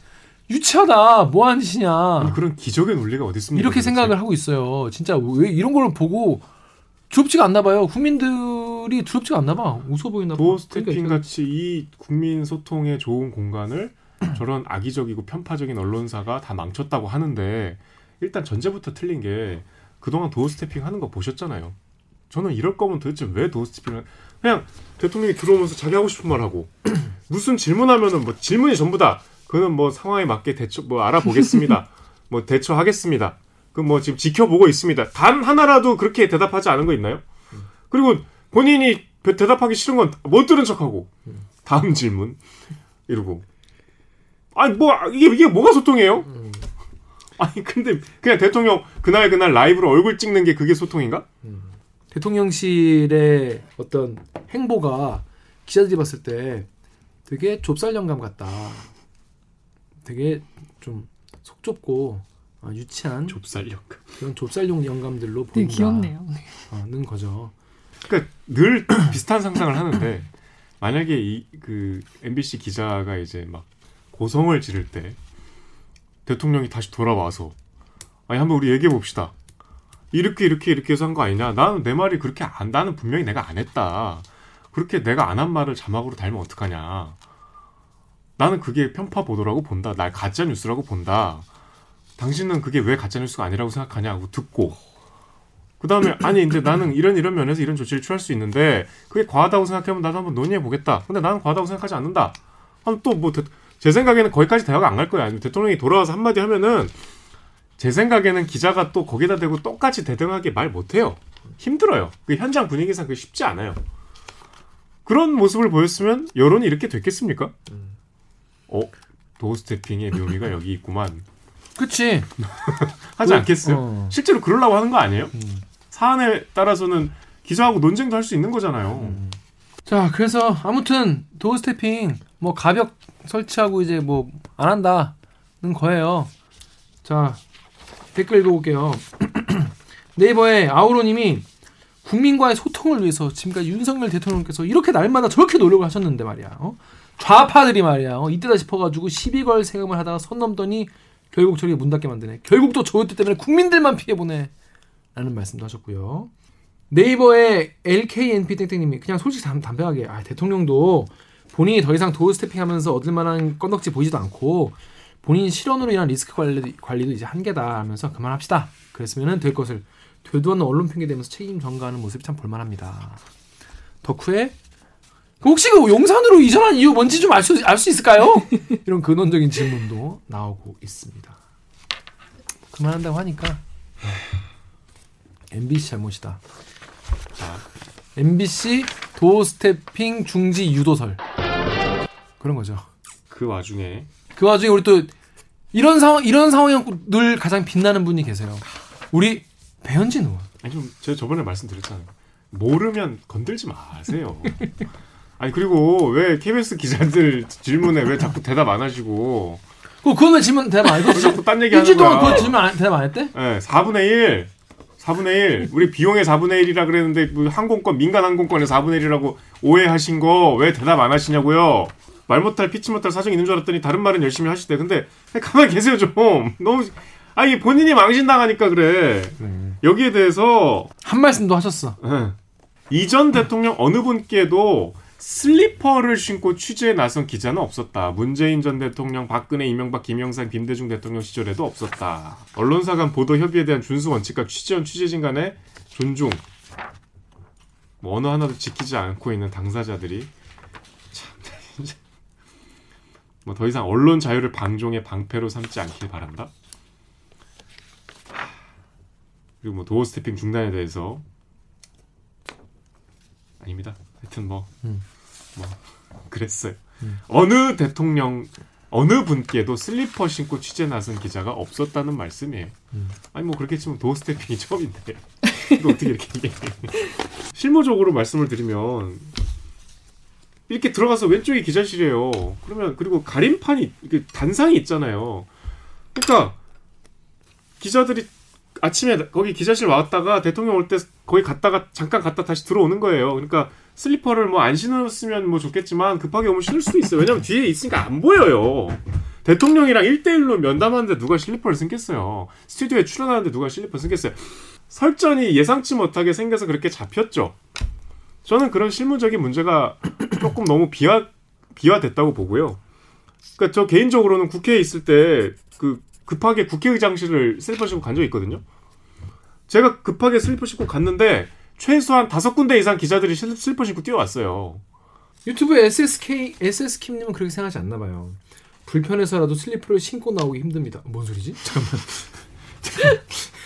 유치하다 뭐 하는 짓이냐 그런 기적의 논리가 어디 있습니까? 이렇게 도대체? 생각을 하고 있어요. 진짜 왜 이런 걸 보고 두렵지가 않나 봐요. 국민들 이 두렵지가 않나 봐. 우스워 보이나 봐. stepping 그러니까 같이 이 국민 소통에 좋은 공간을 <clears throat> 저런 악의적이고 편파적인 언론사가 다 망쳤다고 하는데 일단 전제부터 틀린 게 그동안 doorstepping 하는 거 보셨잖아요. 저는 이럴 거면 도대체 왜 도어 스태핑을 그냥 대통령이 들어오면서 자기 하고 싶은 말 하고 <clears throat> 무슨 질문하면은 뭐 질문이 전부다. 그는 뭐 상황에 맞게 대처 뭐 알아보겠습니다. <laughs> 뭐 대처하겠습니다. 그 뭐 지금 지켜보고 있습니다. 단 하나라도 그렇게 대답하지 않은 거 있나요? 그리고 본인이 대- 대답하기 싫은 건 못 들은 척하고 다음 질문 이러고 아니 뭐 이게 이게 뭐가 소통이에요? 아니 근데 그냥 대통령 그날 그날 라이브로 얼굴 찍는 게 그게 소통인가? 대통령실의 어떤 행보가 기자들이 봤을 때 되게 좁쌀 영감 같다. 되게 좀 속 좁고 아, 유치한 좁쌀력. 그런 좁쌀용 영감들로 되게 보인다. 귀엽네요. 어, 는 거죠. 그러니까 늘 <clears throat> 비슷한 상상을 하는데 만약에 이 그 MBC 기자가 이제 막 고성을 지를 때 대통령이 다시 돌아와서 아니 한번 우리 얘기해 봅시다. 이렇게 이렇게 이렇게 해서 한 거 아니냐? 나는 내 말이 그렇게 안 나는 분명히 내가 안 했다. 그렇게 내가 안 한 말을 자막으로 달면 어떡하냐? 나는 그게 편파 보도라고 본다. 날 가짜 뉴스라고 본다. 당신은 그게 왜 가짜 뉴스가 아니라고 생각하냐고 듣고 그 다음에 아니 근데 나는 이런 이런 면에서 이런 조치를 취할 수 있는데 그게 과하다고 생각하면 나도 한번 논의해 보겠다. 근데 나는 과하다고 생각하지 않는다. 하면 또뭐 제 생각에는 거기까지 대화가 안 갈 거야. 아니면 대통령이 돌아와서 한마디 하면은 제 생각에는 기자가 또 거기다 대고 똑같이 대등하게 말 못해요. 힘들어요. 그 현장 분위기상 그게 쉽지 않아요. 그런 모습을 보였으면 여론이 이렇게 됐겠습니까? 어 도스태핑의 묘미가 여기 있구만. 그치. <laughs> 하지 그, 않겠어요? 어. 실제로 그러려고 하는 거 아니에요? 사안에 따라서는 기자하고 논쟁도 할 수 있는 거잖아요. 자, 그래서 아무튼 도어 스태핑 뭐 가벽 설치하고 이제 뭐 안 한다는 거예요. 자, 댓글 읽어볼게요. <clears throat> 네이버에 아우로님이 국민과의 소통을 위해서 지금까지 윤석열 대통령께서 이렇게 날마다 저렇게 노력을 하셨는데 말이야. 어? 좌파들이 말이야. 어? 이때다 싶어가지고 시비 걸 생각을 하다가 선 넘더니 결국 저렇게 문 닫게 만드네. 결국 또 저것 때문에 국민들만 피해보네. 라는 말씀도 하셨고요. 네이버에 LKNP 땡땡님이 그냥 솔직히 담, 담백하게 아, 대통령도 본인이 더 이상 doorstepping 하면서 얻을 만한 건덕지 보이지도 않고 본인 실언으로 인한 리스크 관리, 관리도 이제 한계다 하면서 그만합시다. 그랬으면 될 것을 되도 않는 언론 핑계 대면서 책임 전가하는 모습이 참 볼만합니다. 덕후에 그 혹시 그 용산으로 이전한 이유 뭔지 좀 알 수 알 수 있을까요? <laughs> 이런 근원적인 질문도 나오고 있습니다. 그만한다고 하니까 MBC 잘못이다. 자, MBC 도어 스태핑 중지 유도설 그런 거죠. 그 와중에 그 와중에 우리 또 이런 상황 이런 상황이 늘 가장 빛나는 분이 계세요. 우리 배현진 의원. 아니 좀 제가 저번에 말씀드렸잖아요. 모르면 건들지 마세요. 아니 그리고 왜 KBS 기자들 질문에 왜 자꾸 대답 안 하시고 그 그거는 질문 대답 안왜 했어. 자꾸 딴 얘기 하는 일주일 동안 거야? 그 질문 안, 대답 안 했대? 네, 4분의 1. 4분의 1. 우리 비용의 4분의 1이라 그랬는데 뭐 항공권 민간 항공권의 4분의 1이라고 오해하신 거 왜 대답 안 하시냐고요? 말 못할 피치 못할 사정이 있는 줄 알았더니 다른 말은 열심히 하시대. 근데 가만히 계세요 좀. <laughs> 너무 아니 본인이 망신당하니까 그래. 여기에 대해서 한 말씀도 하셨어. 예. 이전 대통령 어느 분께도 슬리퍼를 신고 취재에 나선 기자는 없었다. 문재인 전 대통령, 박근혜, 이명박, 김영삼, 김대중 대통령 시절에도 없었다. 언론사 간 보도 협의에 대한 준수 원칙과 취재원, 취재진 간의 존중. 뭐 어느 하나도 지키지 않고 있는 당사자들이 참 <laughs> 뭐 더 이상 언론 자유를 방종의 방패로 삼지 않길 바란다. 그리고 뭐 doorstepping 중단에 대해서 아닙니다. 하여튼 뭐, 뭐 그랬어요. 어느 대통령 어느 분께도 슬리퍼 신고 취재 나선 기자가 없었다는 말씀이에요. 아니 뭐 그렇게 치면 도어 스태핑이 처음인데 <laughs> 이거 어떻게 이렇게? 실무적으로 말씀을 드리면 이렇게 들어가서 왼쪽이 기자실이에요. 그러면 그리고 가림판이 단상이 있잖아요. 그러니까 기자들이 아침에 거기 기자실 왔다가 대통령 올 때 거기 갔다가 잠깐 갔다 다시 들어오는 거예요. 그러니까 슬리퍼를 뭐 안 신었으면 뭐 좋겠지만 급하게 오면 신을 수도 있어요. 왜냐면 뒤에 있으니까 안 보여요. 대통령이랑 1대1로 면담하는데 누가 슬리퍼를 신겠어요. 스튜디오에 출연하는데 누가 슬리퍼를 신겠어요. 설전이 예상치 못하게 생겨서 그렇게 잡혔죠. 저는 그런 실무적인 문제가 <clears throat> 조금 너무 비화, 비화됐다고 보고요. 그러니까 저 개인적으로는 국회에 있을 때 그 급하게 국회의장실을 슬리퍼 신고 간 적이 있거든요. 제가 급하게 슬리퍼 신고 갔는데 최소한 다섯 군데 이상 기자들이 슬- 슬리퍼 신고 뛰어왔어요. 유튜브 SSK SS킴님은 그렇게 생각하지 않나 봐요. 불편해서라도 슬리퍼를 신고 나오기 힘듭니다. 뭔 소리지? 잠깐만.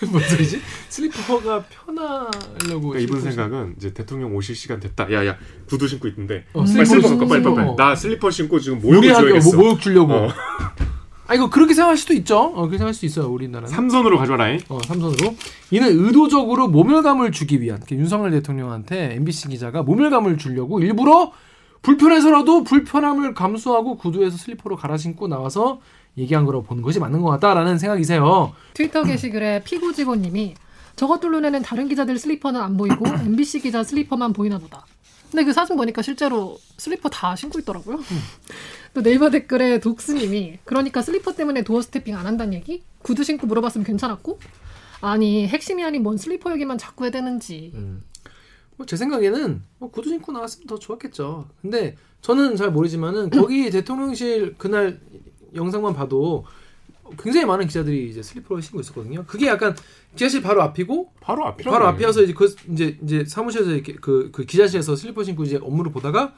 <laughs> 뭔 소리지? 슬리퍼가 편하려고. 그러니까 이분 생각은 이제 대통령 오실 시간 됐다. 야야 구두 신고 있는데 어, 빨리 슬리퍼 갖고 빨리 빨리. 나 슬리퍼 신고 지금 모욕을 줘야겠어. 뭐 모욕 주려고. 어. <laughs> 아 이거 그렇게 생각할 수도 있죠. 어, 그렇게 생각할 수 있어요. 우리나라는. 삼선으로 가져와라잉. 어, 삼선으로. 이는 의도적으로 모멸감을 주기 위한 그 윤석열 대통령한테 MBC 기자가 모멸감을 주려고 일부러 불편해서라도 불편함을 감수하고 구두에서 슬리퍼로 갈아 신고 나와서 얘기한 거라고 보는 것이 맞는 것 같다라는 생각이세요. 트위터 <clears throat> 게시글에 피고 직원님이 저것들 눈에는 다른 기자들 슬리퍼는 안 보이고 MBC 기자 슬리퍼만 보이나 보다. 근데 그 사진 보니까 실제로 슬리퍼 다 신고 있더라고요. 또 네이버 댓글에 독스님이 그러니까 슬리퍼 때문에 doorstepping 안 한다는 얘기? 구두 신고 물어봤으면 괜찮았고? 아니 핵심이 아닌 뭔 슬리퍼 얘기만 자꾸 해대는지. 뭐 제 생각에는 뭐 구두 신고 나왔으면 더 좋았겠죠. 근데 저는 잘 모르지만은 거기 <clears throat> 대통령실 그날 영상만 봐도 굉장히 많은 기자들이 이제 슬리퍼를 신고 있었거든요. 그게 약간 기자실 바로 앞이고 바로 앞이라. 바로 앞이어서 이제 그 이제 이제 사무실에서 이렇게 그, 그 기자실에서 슬리퍼 신고 이제 업무를 보다가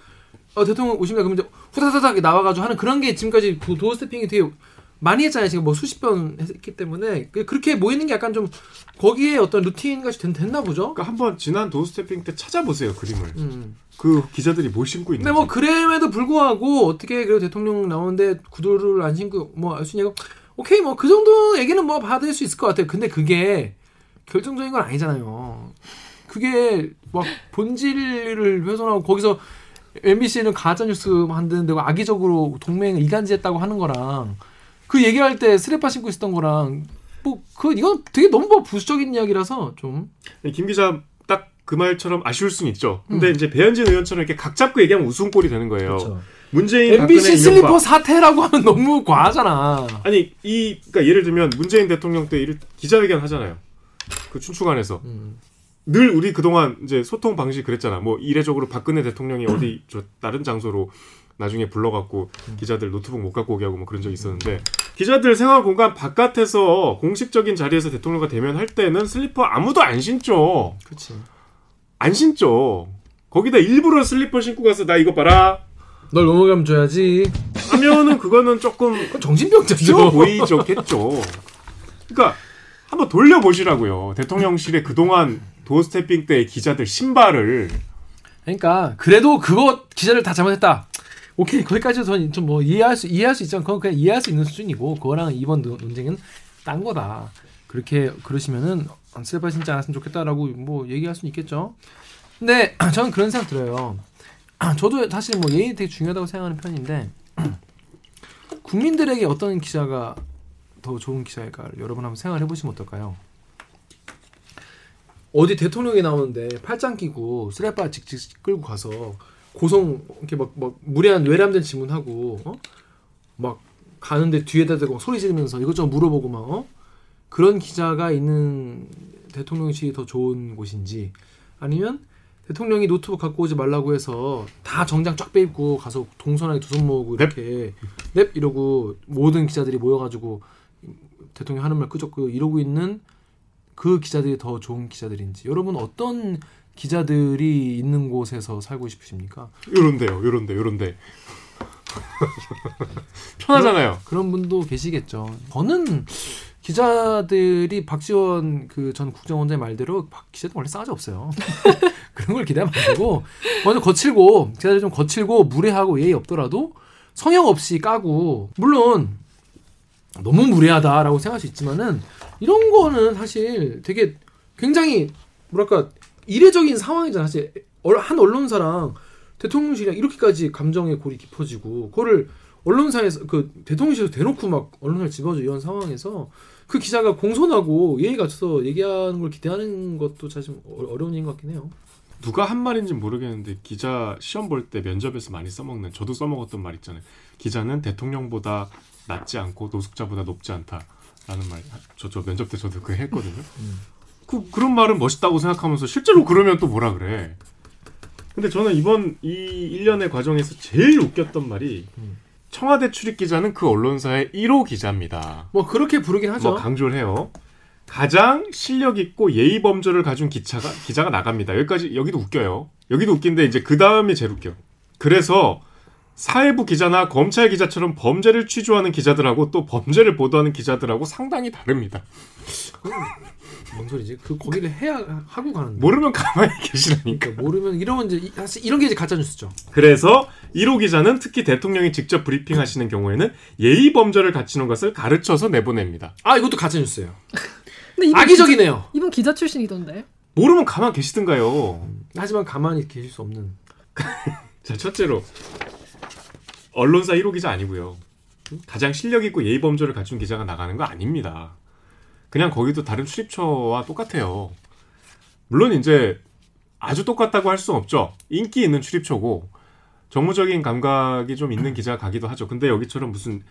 어 대통령 오십니다 그러면 이제 후다다닥 나와가지고 하는 그런 게 지금까지 도- doorstepping이 되게 많이 했잖아요. 지금 뭐 수십 번 했기 때문에 그- 그렇게 모이는 게 약간 좀 거기에 어떤 루틴 같이 된, 됐나 보죠. 그러니까 한번 지난 도스태핑 때 찾아보세요 그림을. 음. 그 기자들이 뭘 신고 있는지. 근데 뭐 그램에도 불구하고 어떻게 그래도 대통령 나오는데 구두를 안 신고 뭐 알 수 있냐고 오케이 뭐 그 정도 얘기는 뭐 받을 수 있을 것 같아요. 근데 그게 결정적인 건 아니잖아요. 그게 막 본질을 훼손하고 거기서 MBC는 가짜 뉴스 만드는 데고 악의적으로 동맹을 이간질했다고 하는 거랑 그 얘기할 때 스레파 신고 있었던 거랑 뭐 그 이건 되게 너무 뭐 부수적인 이야기라서 좀 김 기자 딱 그 말처럼 아쉬울 수는 있죠. 근데 음. 이제 배현진 의원처럼 이렇게 각 잡고 얘기하면 웃음꼴이 되는 거예요. 그렇죠. 문재인 MBC 슬리퍼 이명박. 사태라고 하면 너무 과하잖아. 아니 이 그러니까 예를 들면 문재인 대통령 때 기자회견 하잖아요. 그 춘추관에서 음. 늘 우리 그동안 이제 소통 방식 그랬잖아. 뭐 이례적으로 박근혜 대통령이 어디 저 다른 장소로 나중에 불러갖고 기자들 노트북 못 갖고 오게 하고 뭐 그런 적이 있었는데 기자들 생활 공간 바깥에서 공식적인 자리에서 대통령과 대면할 때는 슬리퍼 아무도 안 신죠. 그렇지. 안 신죠. 거기다 일부러 슬리퍼 신고 가서 나 이거 봐라 널 모멸감 줘야지. 하면은 그거는 조금 정신병자죠. 보이겠죠. 그러니까 한번 돌려보시라고요. 대통령실에 그동안 doorstepping 때 기자들 신발을 그러니까 그래도 그거 기자를 다 잘못했다. 오케이 거기까지 저는 좀뭐 이해할 수 이해할 수 있지만 그건 그냥 이해할 수 있는 수준이고 그거랑 이번 논- 논쟁은 딴 거다. 그렇게 그러시면은 슬퍼 신지 않았으면 좋겠다라고 뭐 얘기할 수는 있겠죠. 근데 <clears throat> 저는 그런 생각 들어요. 저도 사실 뭐 예의 되게 중요하다고 생각하는 편인데 <clears throat> 국민들에게 어떤 기자가 더 좋은 기자일까를 여러분 한번 생각해 보시면 어떨까요? 어디 대통령이 나오는데 팔짱 끼고 쓰레빠 직직 끌고 가서 고성 이렇게 막, 막 무례한 외람된 질문하고 어? 막 가는데 뒤에다 대고 소리 지르면서 이것저것 물어보고 막 어? 그런 기자가 있는 대통령실이 더 좋은 곳인지 아니면 대통령이 노트북 갖고 오지 말라고 해서 다 정장 쫙 빼입고 가서 동선하게 두 손 모으고 이렇게 넵 이러고 모든 기자들이 모여가지고 대통령 하는 말 끄적고 이러고 있는 그 기자들이 더 좋은 기자들인지 여러분 어떤 기자들이 있는 곳에서 살고 싶으십니까? 요런데요, 요런데, 요런데. <laughs> 편하잖아요. 그런 분도 계시겠죠. 저는 기자들이 박지원 그 전 국정원장의 말대로 박 기자들 원래 싸가지 없어요. <laughs> 그런 걸 기대하면 안 되고 먼저 거칠고 기자들 좀 거칠고 무례하고 예의 없더라도 성형 없이 까고 물론 너무 무례하다라고 생각할 수 있지만은 이런 거는 사실 되게 굉장히 뭐랄까 이례적인 상황이잖아 사실 얼- 한 언론사랑 대통령실이랑 이렇게까지 감정의 골이 깊어지고 그거를 언론사에서 그 대통령실에서 대놓고 막 언론사를 집어줘 이런 상황에서 그 기자가 공손하고 예의 갖춰서 얘기하는 걸 기대하는 것도 사실 어- 어려운 일인 것 같긴 해요. 누가 한 말인지 모르겠는데 기자 시험 볼 때 면접에서 많이 써먹는 저도 써먹었던 말 있잖아요. 기자는 대통령보다 낮지 않고 노숙자보다 높지 않다라는 말. 저 저 면접 때 저도 그거 했거든요. 그 그런 말은 멋있다고 생각하면서 실제로 그러면 또 뭐라 그래. 근데 저는 이번 이 1년의 과정에서 제일 웃겼던 말이 청와대 출입 기자는 그 언론사의 1호 기자입니다. 뭐 그렇게 부르긴 하죠. 뭐 강조를 해요. 가장 실력 있고 예의 범절을 가진 기차가 기자가 나갑니다. 여기까지 여기도 웃겨요. 여기도 웃긴데 이제 그 다음이 제일 웃겨. 그래서 사회부 기자나 검찰 기자처럼 범죄를 취조하는 기자들하고 또 범죄를 보도하는 기자들하고 상당히 다릅니다. 뭔 소리지? 그 거기를 해야 하고 가는. 모르면 가만히 <laughs> 계시라니까. 그러니까 모르면 이러면 이제 이- 사실 이런 게 이제 가짜 뉴스죠. 그래서 1호 기자는 특히 대통령이 직접 브리핑하시는 경우에는 예의 범절을 갖추는 것을 가르쳐서 내보냅니다. 아 이것도 가짜 뉴스예요. 근데 이분 악의적이네요. 기자, 이분 기자 출신이던데. 모르면 가만 계시든가요. 하지만 가만히 계실 수 없는. <laughs> 자, 첫째로 언론사 1호 기자 아니고요. 가장 실력 있고 예의 범절을 갖춘 기자가 나가는 거 아닙니다. 그냥 거기도 다른 출입처와 똑같아요. 물론 이제 아주 똑같다고 할 수는 없죠. 인기 있는 출입처고 정무적인 감각이 좀 있는 기자가 가기도 하죠. 근데 여기처럼 무슨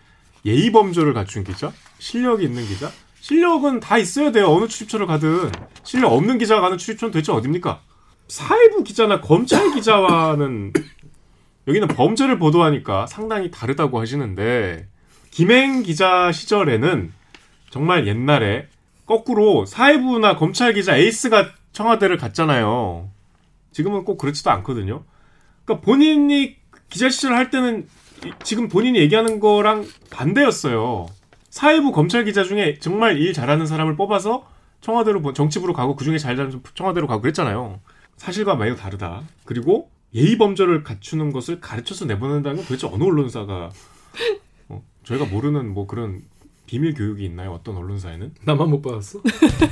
예의 범절을 갖춘 기자? 실력이 있는 기자? 실력은 다 있어야 돼요. 어느 출입처를 가든. 실력 없는 기자가 가는 출입처는 도대체 어딥니까? 사회부 기자나 검찰 기자와는 여기는 범죄를 보도하니까 상당히 다르다고 하시는데 김행 기자 시절에는 정말 옛날에 거꾸로 사회부나 검찰 기자 에이스가 청와대를 갔잖아요. 지금은 꼭 그렇지도 않거든요. 그러니까 본인이 기자 시절 할 때는 이- 지금 본인이 얘기하는 거랑 반대였어요. 사회부 검찰 기자 중에 정말 일 잘하는 사람을 뽑아서 청와대로 보- 정치부로 가고 그 중에 잘 잘하는 청와대로 가고 그랬잖아요. 사실과 매우 다르다. 그리고 예의 범절을 갖추는 것을 가르쳐서 내보낸다는 건 도대체 어느 언론사가 어, 저희가 모르는 뭐 그런 비밀 교육이 있나요? 어떤 언론사에는? 나만 못 받았어?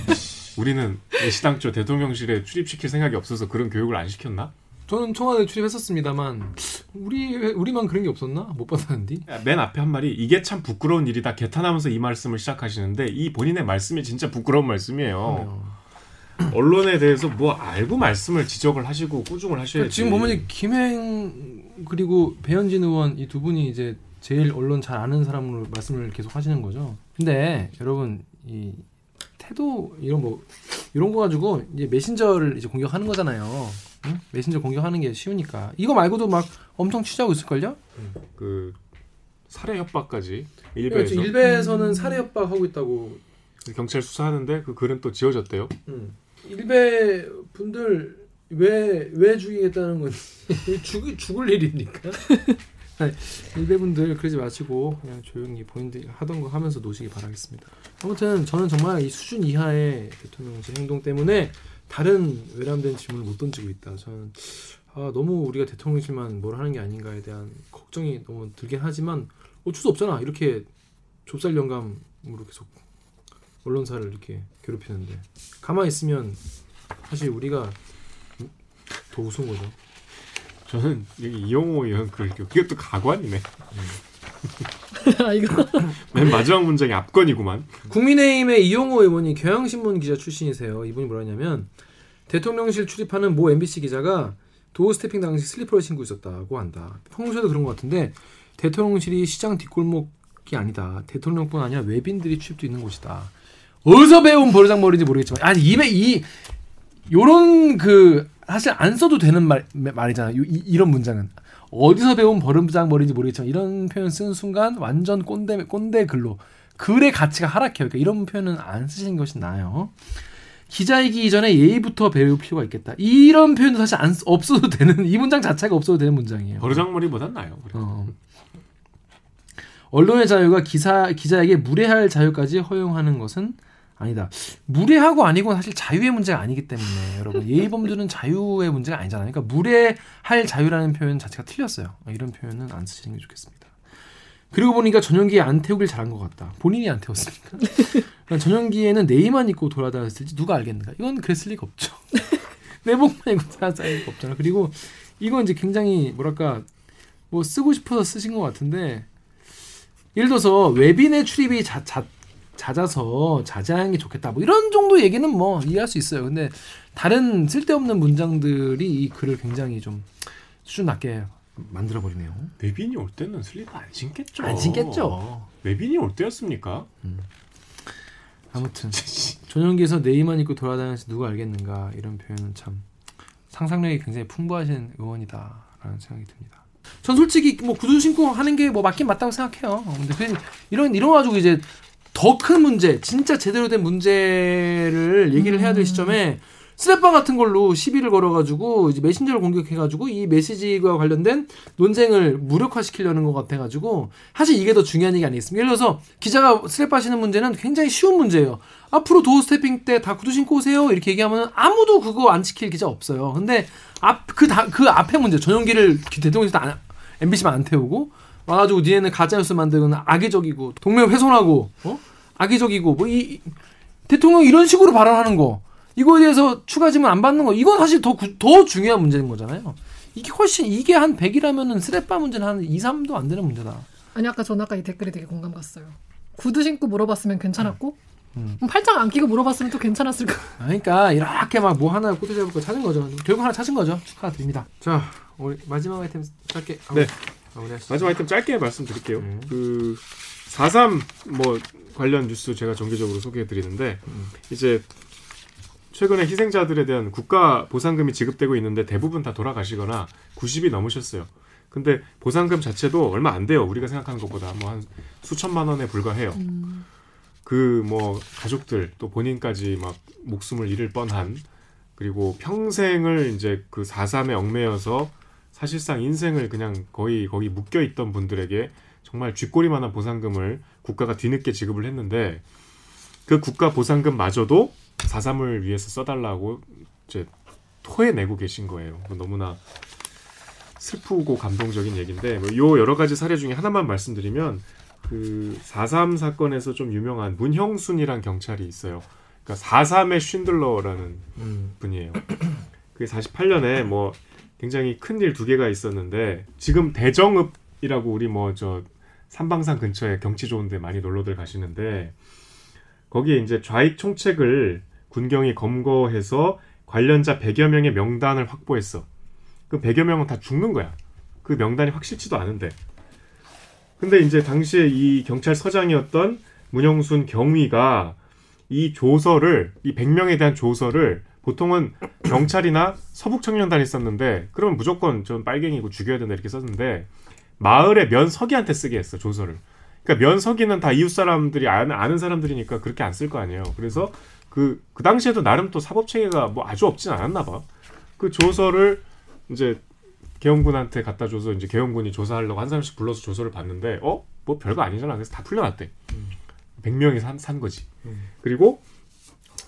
<laughs> 우리는 시당초 대통령실에 출입시킬 생각이 없어서 그런 교육을 안 시켰나? 저는 청와대 출입했었습니다만 우리 우리만 그런 게 없었나? 못 받았는데. 맨 앞에 한 말이 이게 참 부끄러운 일이다 개탄하면서 이 말씀을 시작하시는데 이 본인의 말씀이 진짜 부끄러운 말씀이에요. 언론에 대해서 뭐 알고 말씀을 지적을 하시고 꾸중을 하셔야지. 지금 보면 김행 그리고 배현진 의원 이 두 분이 이제 제일 언론 잘 아는 사람으로 말씀을 계속 하시는 거죠. 근데 여러분 이 태도 이런 뭐 이런 거 가지고 이제 메신저를 이제 공격하는 거잖아요. 응? 메신저 공격하는 게 쉬우니까 이거 말고도 막 엄청 취재하고 있을걸요? 그 살해 협박까지 그렇죠. 일베에서 일베에서는 살해 협박하고 있다고. 경찰 수사하는데 그 글은 또 지워졌대요. 응. 일베 분들 왜 왜 죽이겠다는 건지 <laughs> 죽 죽을 일이니까. <laughs> 아니, 일베 분들 그러지 마시고 그냥 조용히 본인들이 하던 거 하면서 노시기 바라겠습니다. 아무튼 저는 정말 이 수준 이하의 대통령실 행동 때문에 다른 외람된 질문을 못 던지고 있다. 저는 아, 너무 우리가 대통령실만 뭘 하는 게 아닌가에 대한 걱정이 너무 들긴 하지만 어쩔 수 없잖아. 이렇게 좁쌀 영감으로 계속 언론사를 이렇게 괴롭히는데 가만히 있으면 사실 우리가 더 우스운 거죠. 저는 여기 이용호 의원 글 그게 또 가관이네. <laughs> 아, 이거 <laughs> 맨 마지막 문장이 압권이구만. 국민의힘의 이용호 의원이 경향신문 기자 출신이세요. 이분이 뭐라냐면 대통령실 출입하는 모 MBC 기자가 doorstepping 당시 슬리퍼를 신고 있었다고 한다. 평소에도 그런 것 같은데 대통령실이 시장 뒷골목이 아니다. 대통령뿐 아니라 외빈들이 출입도 있는 곳이다. 어디서 배운 버르장머리인지 모르겠지만 아니 이메 이 요런 그 사실 안 써도 되는 말 말이잖아. 요, 이, 이런 문장은 어디서 배운 버르장머리인지 모르겠지만 이런 표현 쓰는 순간 완전 꼰대 꼰대 글로 글의 가치가 하락해요. 그러니까 이런 표현은 안 쓰시는 것이 나아요. 기자이기 이전에 예의부터 배울 필요가 있겠다. 이런 표현도 사실 안 쓰- 없어도 되는 이 문장 자체가 없어도 되는 문장이에요. 버르장머리보단 나요. 어. 언론의 자유가 기사 기자에게 무례할 자유까지 허용하는 것은 아니다. 무례하고 아니고 사실 자유의 문제가 아니기 때문에 여러분 예의 범주는 자유의 문제가 아니잖아요. 그러니까 무례할 자유라는 표현 자체가 틀렸어요. 이런 표현은 안 쓰시는 게 좋겠습니다. 그리고 보니까 전용기에 안 태우길 잘한 것 같다. 본인이 안 태웠으니까. 그러니까 전용기에는 네이만 입고 돌아다녔을지 누가 알겠는가? 이건 그랬을 리가 없죠. <laughs> 내복만 입고 돌아다닐 리가 없잖아. 그리고 이건 이제 굉장히 뭐랄까 뭐 쓰고 싶어서 쓰신 것 같은데 예를 들어서 외빈의 출입이 자, 자, 잦아서 자제하는 게 좋겠다. 뭐 이런 정도 얘기는 뭐 이해할 수 있어요. 근데 다른 쓸데없는 문장들이 이 글을 굉장히 좀 수준 낮게 만들어 버리네요. 외빈이 올 때는 슬리퍼 안 신겠죠. 안 신겠죠. 외빈이 올 때였습니까? 아무튼 <laughs> 전용기에서 네이만 입고 돌아다니면서 누가 알겠는가 이런 표현은 참 상상력이 굉장히 풍부하신 의원이다라는 생각이 듭니다. 전 솔직히 뭐 구두 신고 하는 게 뭐 맞긴 맞다고 생각해요. 근데 그 이런 이런 거 가지고 이제 더 큰 문제, 진짜 제대로 된 문제를 얘기를 해야 될 시점에 스랩바 같은 걸로 시비를 걸어가지고 이제 메신저를 공격해가지고 이 메시지와 관련된 논쟁을 무력화시키려는 것 같아가지고 사실 이게 더 중요한 얘기 아니겠습니까? 예를 들어서 기자가 슬리퍼 신는 문제는 굉장히 쉬운 문제예요. 앞으로 doorstepping 때 다 구두 신고 오세요 이렇게 얘기하면 아무도 그거 안 지킬 기자 없어요. 근데 앞그그 그 앞에 문제 전용기를 대통령실 안 MBC만 안 태우고 와가지고 니네는 가짜 뉴스 만들고는 악의적이고 동맹 훼손하고 어 악의적이고 뭐 이 대통령 이런 식으로 발언하는 거 이거에 대해서 추가 질문 안 받는 거 이건 사실 더, 구- 더 중요한 문제인 거잖아요. 이게 훨씬 이게 한 100이라면은 스레빠 문제는 한 2, 3도 안 되는 문제다. 아니 아까 전 아까 이 댓글이 되게 공감 갔어요. 구두 신고 물어봤으면 괜찮았고 음. 그럼 팔짱 안 끼고 물어봤으면 또 괜찮았을 거. 그러니까 이렇게 막 뭐 하나 꼬투리 잡을 거 찾은 거죠. 결국 하나 찾은 거죠. 축하드립니다. 자, 우리 마지막 아이템 짧게 네. 마무리하시죠. 마지막 아이템 짧게 말씀드릴게요. 음. 그4.3 뭐 관련 뉴스 제가 정기적으로 소개해 드리는데 음. 이제 최근에 희생자들에 대한 국가 보상금이 지급되고 있는데 대부분 다 돌아가시거나 90이 넘으셨어요. 근데 보상금 자체도 얼마 안 돼요. 우리가 생각하는 것보다 뭐 한 수천만 원에 불과해요. 그뭐 가족들 또 본인까지 막 목숨을 잃을 뻔한 그리고 평생을 이제 그 4.3에 얽매여서 사실상 인생을 그냥 거의 거기 묶여 있던 분들에게 정말 쥐꼬리만한 보상금을 국가가 뒤늦게 지급을 했는데 그 국가 보상금마저도 4.3을 위해서 써달라고 이제 토해내고 계신 거예요. 너무나 슬프고 감동적인 얘기인데 뭐요 여러 가지 사례 중에 하나만 말씀드리면 그4.3 사건에서 좀 유명한 문형순이란 경찰이 있어요. 그러니까 4.3의 쉰들러라는 음. 분이에요. 그게 48년에 뭐 굉장히 큰 일 두 개가 있었는데 지금 대정읍이라고 우리 뭐 저 삼방산 근처에 경치 좋은데 많이 놀러들 가시는데 거기에 이제 좌익 총책을 군경이 검거해서 관련자 100여 명의 명단을 확보했어. 그 100여 명은 다 죽는 거야. 그 명단이 확실치도 않은데. 근데 이제 당시에 이 경찰서장이었던 문영순 경위가 이 조서를 이 100명에 대한 조서를 보통은 경찰이나 서북청년단이 썼는데 그러면 무조건 전 빨갱이고 죽여야 된다 이렇게 썼는데 마을의 면서기한테 쓰게 했어 조서를. 그러니까 면서기는 다 이웃 사람들이 아는, 아는 사람들이니까 그렇게 안 쓸 거 아니에요. 그래서 그, 그 당시에도 나름 또 사법 체계가 뭐 아주 없진 않았나 봐. 그 조서를 이제 계엄군한테 갖다 줘서 이제 계엄군이 조사하려고 한 사람씩 불러서 조서를 봤는데 어? 뭐 별거 아니잖아. 그래서 다 풀려났대. 100명이 산, 산 거지. 그리고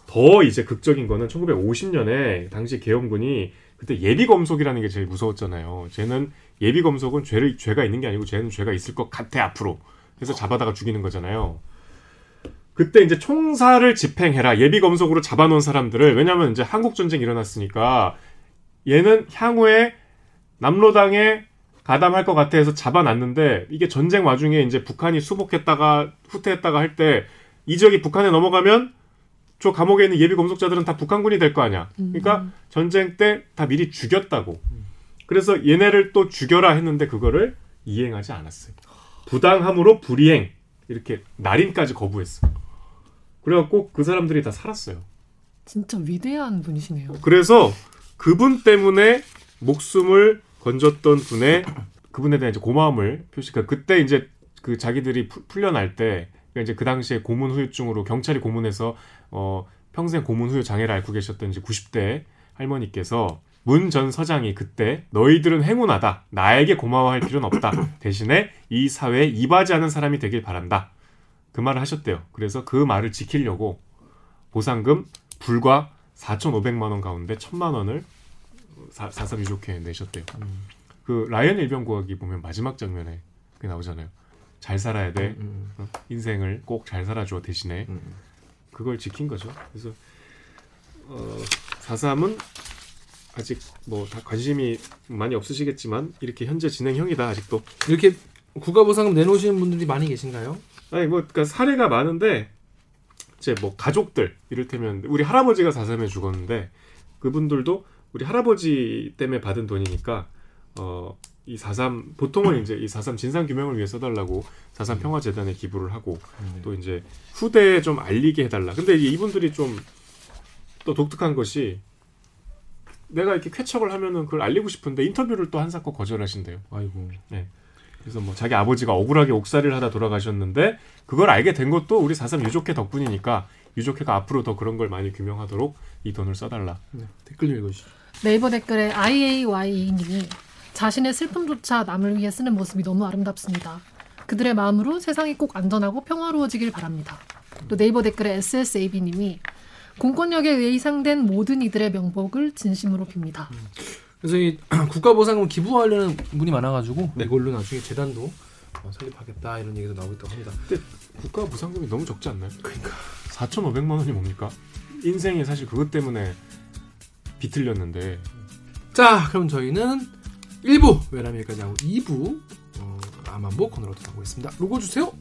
더 이제 극적인 거는 1950년에 당시 계엄군이 그때 예비 검속이라는 게 제일 무서웠잖아요. 쟤는 예비 검속은 죄를 죄가 있는 게 아니고 쟤는 죄가 있을 것 같아 앞으로. 그래서 잡아다가 죽이는 거잖아요. 그때 이제 총사를 집행해라. 예비 검속으로 잡아놓은 사람들을 왜냐하면 이제 한국 전쟁 이 일어났으니까 얘는 향후에 남로당에 가담할 것 같아 해서 잡아놨는데 이게 전쟁 와중에 이제 북한이 수복했다가 후퇴했다가 할 때 이 지역이 북한에 넘어가면 저 감옥에 있는 예비 검속자들은 다 북한군이 될 거 아니야. 그러니까 전쟁 때 다 미리 죽였다고. 그래서 얘네를 또 죽여라 했는데 그거를 이행하지 않았어요. 부당함으로 불이행 이렇게 날인까지 거부했어. 그래갖고 그 사람들이 다 살았어요. 진짜 위대한 분이시네요. 그래서 그분 때문에 목숨을 건졌던 분의 그분에 대한 이제 고마움을 표시가 그때 이제 그 자기들이 풀- 풀려날 때 그러니까 이제 그 당시에 고문 후유증으로 경찰이 고문해서 어 평생 고문 후유 장애를 앓고 계셨던 이제 90대 할머니께서 문 전 서장이 그때 너희들은 행운하다. 나에게 고마워할 필요는 없다. 대신에 이 사회에 이바지하는 사람이 되길 바란다. 그 말을 하셨대요. 그래서 그 말을 지키려고 보상금 불과 4,500만 원 가운데 1,000만 원을 사, 사삼 유족회 내셨대요. 그 라이언 일병 구하기 보면 마지막 장면에 그게 나오잖아요. 잘 살아야 돼. 어? 인생을 꼭 잘 살아줘 대신에 그걸 지킨 거죠. 그래서 어, 4.3은 아직 뭐 다 관심이 많이 없으시겠지만 이렇게 현재 진행형이다 아직도. 이렇게 국가보상금 내놓으시는 분들이 많이 계신가요? 아니 뭐 그러니까 사례가 많은데 이제 뭐 가족들 이를테면 우리 할아버지가 4.3에 죽었는데 그분들도 우리 할아버지 때문에 받은 돈이니까 어 이 4.3 보통은 이제 이 4.3 진상 규명을 위해 써달라고 4.3 평화 재단에 기부를 하고 또 이제 후대에 좀 알리게 해달라. 근데 이분들이 좀 또 독특한 것이 내가 이렇게 쾌척을 하면은 그걸 알리고 싶은데 인터뷰를 또 한사코 거절하신대요. 아이고. 그래서 뭐 자기 아버지가 억울하게 옥살이를 하다 돌아가셨는데 그걸 알게 된 것도 우리 4.3 유족회 덕분이니까 유족회가 앞으로 더 그런 걸 많이 규명하도록 이 돈을 써달라. 댓글 좀 읽어주시죠. 네이버 댓글에 IAY님이 자신의 슬픔조차 남을 위해 쓰는 모습이 너무 아름답습니다. 그들의 마음으로 세상이 꼭 안전하고 평화로워지길 바랍니다. 또 네이버 댓글에 SSAB님이 공권력에 의해 희생된 모든 이들의 명복을 진심으로 빕니다. 그래서 이 <clears throat> 국가보상금 기부하려는 분이 많아가지고 이걸로 나중에 재단도 어, 설립하겠다 이런 얘기도 나오고 있다고 합니다. 근데 국가 보상금이 너무 적지 않나요? 그러니까 4,500만 원이 뭡니까? 인생이 사실 그것 때문에 비틀렸는데 자, 그럼 저희는 1부 외람일까지 하고 2부 어, 아만보 코너로 돌아오겠습니다. 로고 주세요.